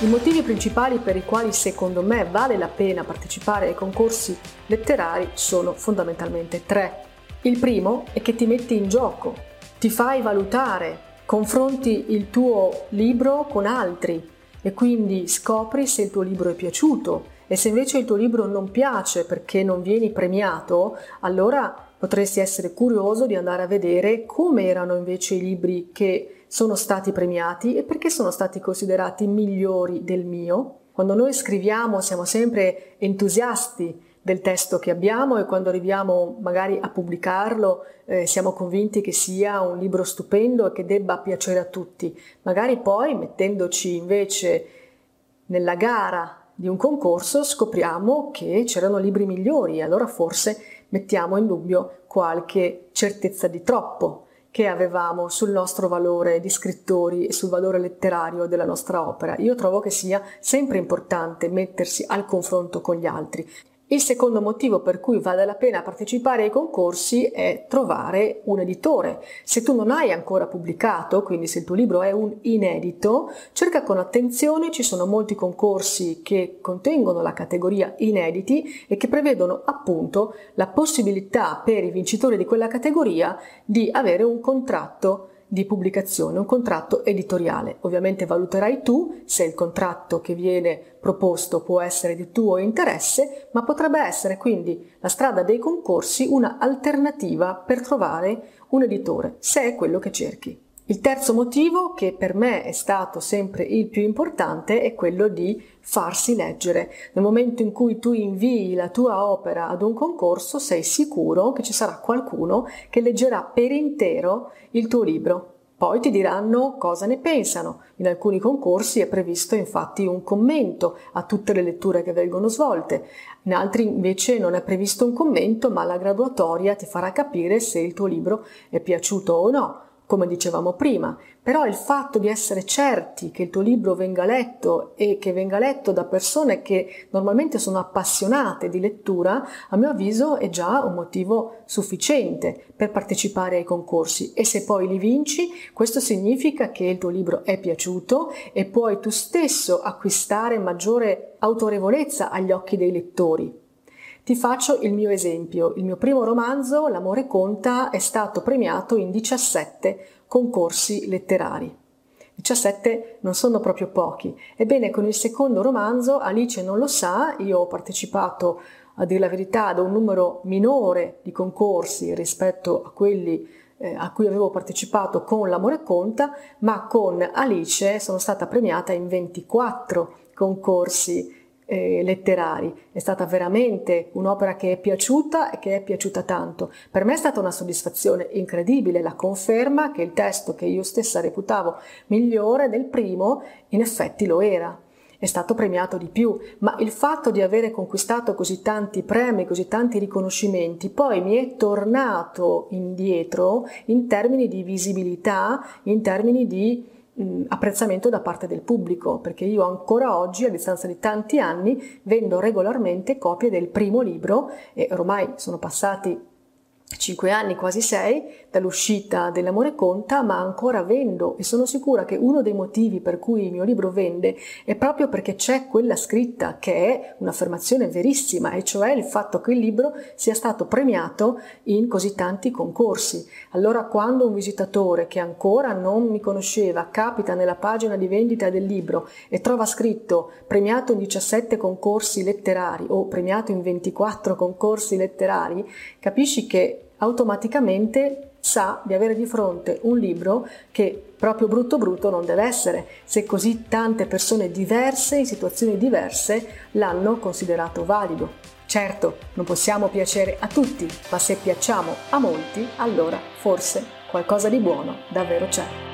I motivi principali per i quali secondo me vale la pena partecipare ai concorsi letterari sono fondamentalmente tre. Il primo è che ti metti in gioco, ti fai valutare, confronti il tuo libro con altri e quindi scopri se il tuo libro è piaciuto e se invece il tuo libro non piace perché non vieni premiato, allora potresti essere curioso di andare a vedere come erano invece i libri che sono stati premiati e perché sono stati considerati migliori del mio. Quando noi scriviamo siamo sempre entusiasti del testo che abbiamo e quando arriviamo magari a pubblicarlo eh, siamo convinti che sia un libro stupendo e che debba piacere a tutti. Magari poi mettendoci invece nella gara di un concorso scopriamo che c'erano libri migliori e allora forse mettiamo in dubbio qualche certezza di troppo che avevamo sul nostro valore di scrittori e sul valore letterario della nostra opera. Io trovo che sia sempre importante mettersi al confronto con gli altri il secondo motivo per cui vale la pena partecipare ai concorsi è trovare un editore. Se tu non hai ancora pubblicato, quindi se il tuo libro è un inedito, cerca con attenzione, ci sono molti concorsi che contengono la categoria inediti e che prevedono appunto la possibilità per i vincitori di quella categoria di avere un contratto di pubblicazione, un contratto editoriale. Ovviamente valuterai tu se il contratto che viene proposto può essere di tuo interesse, ma potrebbe essere quindi la strada dei concorsi una alternativa per trovare un editore, se è quello che cerchi. Il terzo motivo, che per me è stato sempre il più importante, è quello di farsi leggere. Nel momento in cui tu invii la tua opera ad un concorso, sei sicuro che ci sarà qualcuno che leggerà per intero il tuo libro. Poi ti diranno cosa ne pensano. In alcuni concorsi è previsto infatti un commento a tutte le letture che vengono svolte, in altri invece non è previsto un commento, ma la graduatoria ti farà capire se il tuo libro è piaciuto o no come dicevamo prima, però il fatto di essere certi che il tuo libro venga letto e che venga letto da persone che normalmente sono appassionate di lettura, a mio avviso è già un motivo sufficiente per partecipare ai concorsi e se poi li vinci, questo significa che il tuo libro è piaciuto e puoi tu stesso acquistare maggiore autorevolezza agli occhi dei lettori. Ti faccio il mio esempio. Il mio primo romanzo, L'amore conta, è stato premiato in 17 concorsi letterari. 17 non sono proprio pochi. Ebbene, con il secondo romanzo, Alice non lo sa, io ho partecipato, a dire la verità, ad un numero minore di concorsi rispetto a quelli eh, a cui avevo partecipato con L'amore conta, ma con Alice sono stata premiata in 24 concorsi eh, letterari. È stata veramente un'opera che è piaciuta e che è piaciuta tanto. Per me è stata una soddisfazione incredibile, la conferma che il testo che io stessa reputavo migliore del primo, in effetti lo era è stato premiato di più, ma il fatto di avere conquistato così tanti premi, così tanti riconoscimenti, poi mi è tornato indietro in termini di visibilità, in termini di mh, apprezzamento da parte del pubblico, perché io ancora oggi, a distanza di tanti anni, vendo regolarmente copie del primo libro e ormai sono passati cinque anni, quasi sei, dall'uscita dell'amore conta, ma ancora vendo e sono sicura che uno dei motivi per cui il mio libro vende è proprio perché c'è quella scritta che è un'affermazione verissima, e cioè il fatto che il libro sia stato premiato in così tanti concorsi. Allora quando un visitatore che ancora non mi conosceva capita nella pagina di vendita del libro e trova scritto premiato in 17 concorsi letterari o premiato in 24 concorsi letterari, capisci che automaticamente sa di avere di fronte un libro che proprio brutto brutto non deve essere, se così tante persone diverse, in situazioni diverse, l'hanno considerato valido. Certo, non possiamo piacere a tutti, ma se piacciamo a molti, allora forse qualcosa di buono davvero c'è.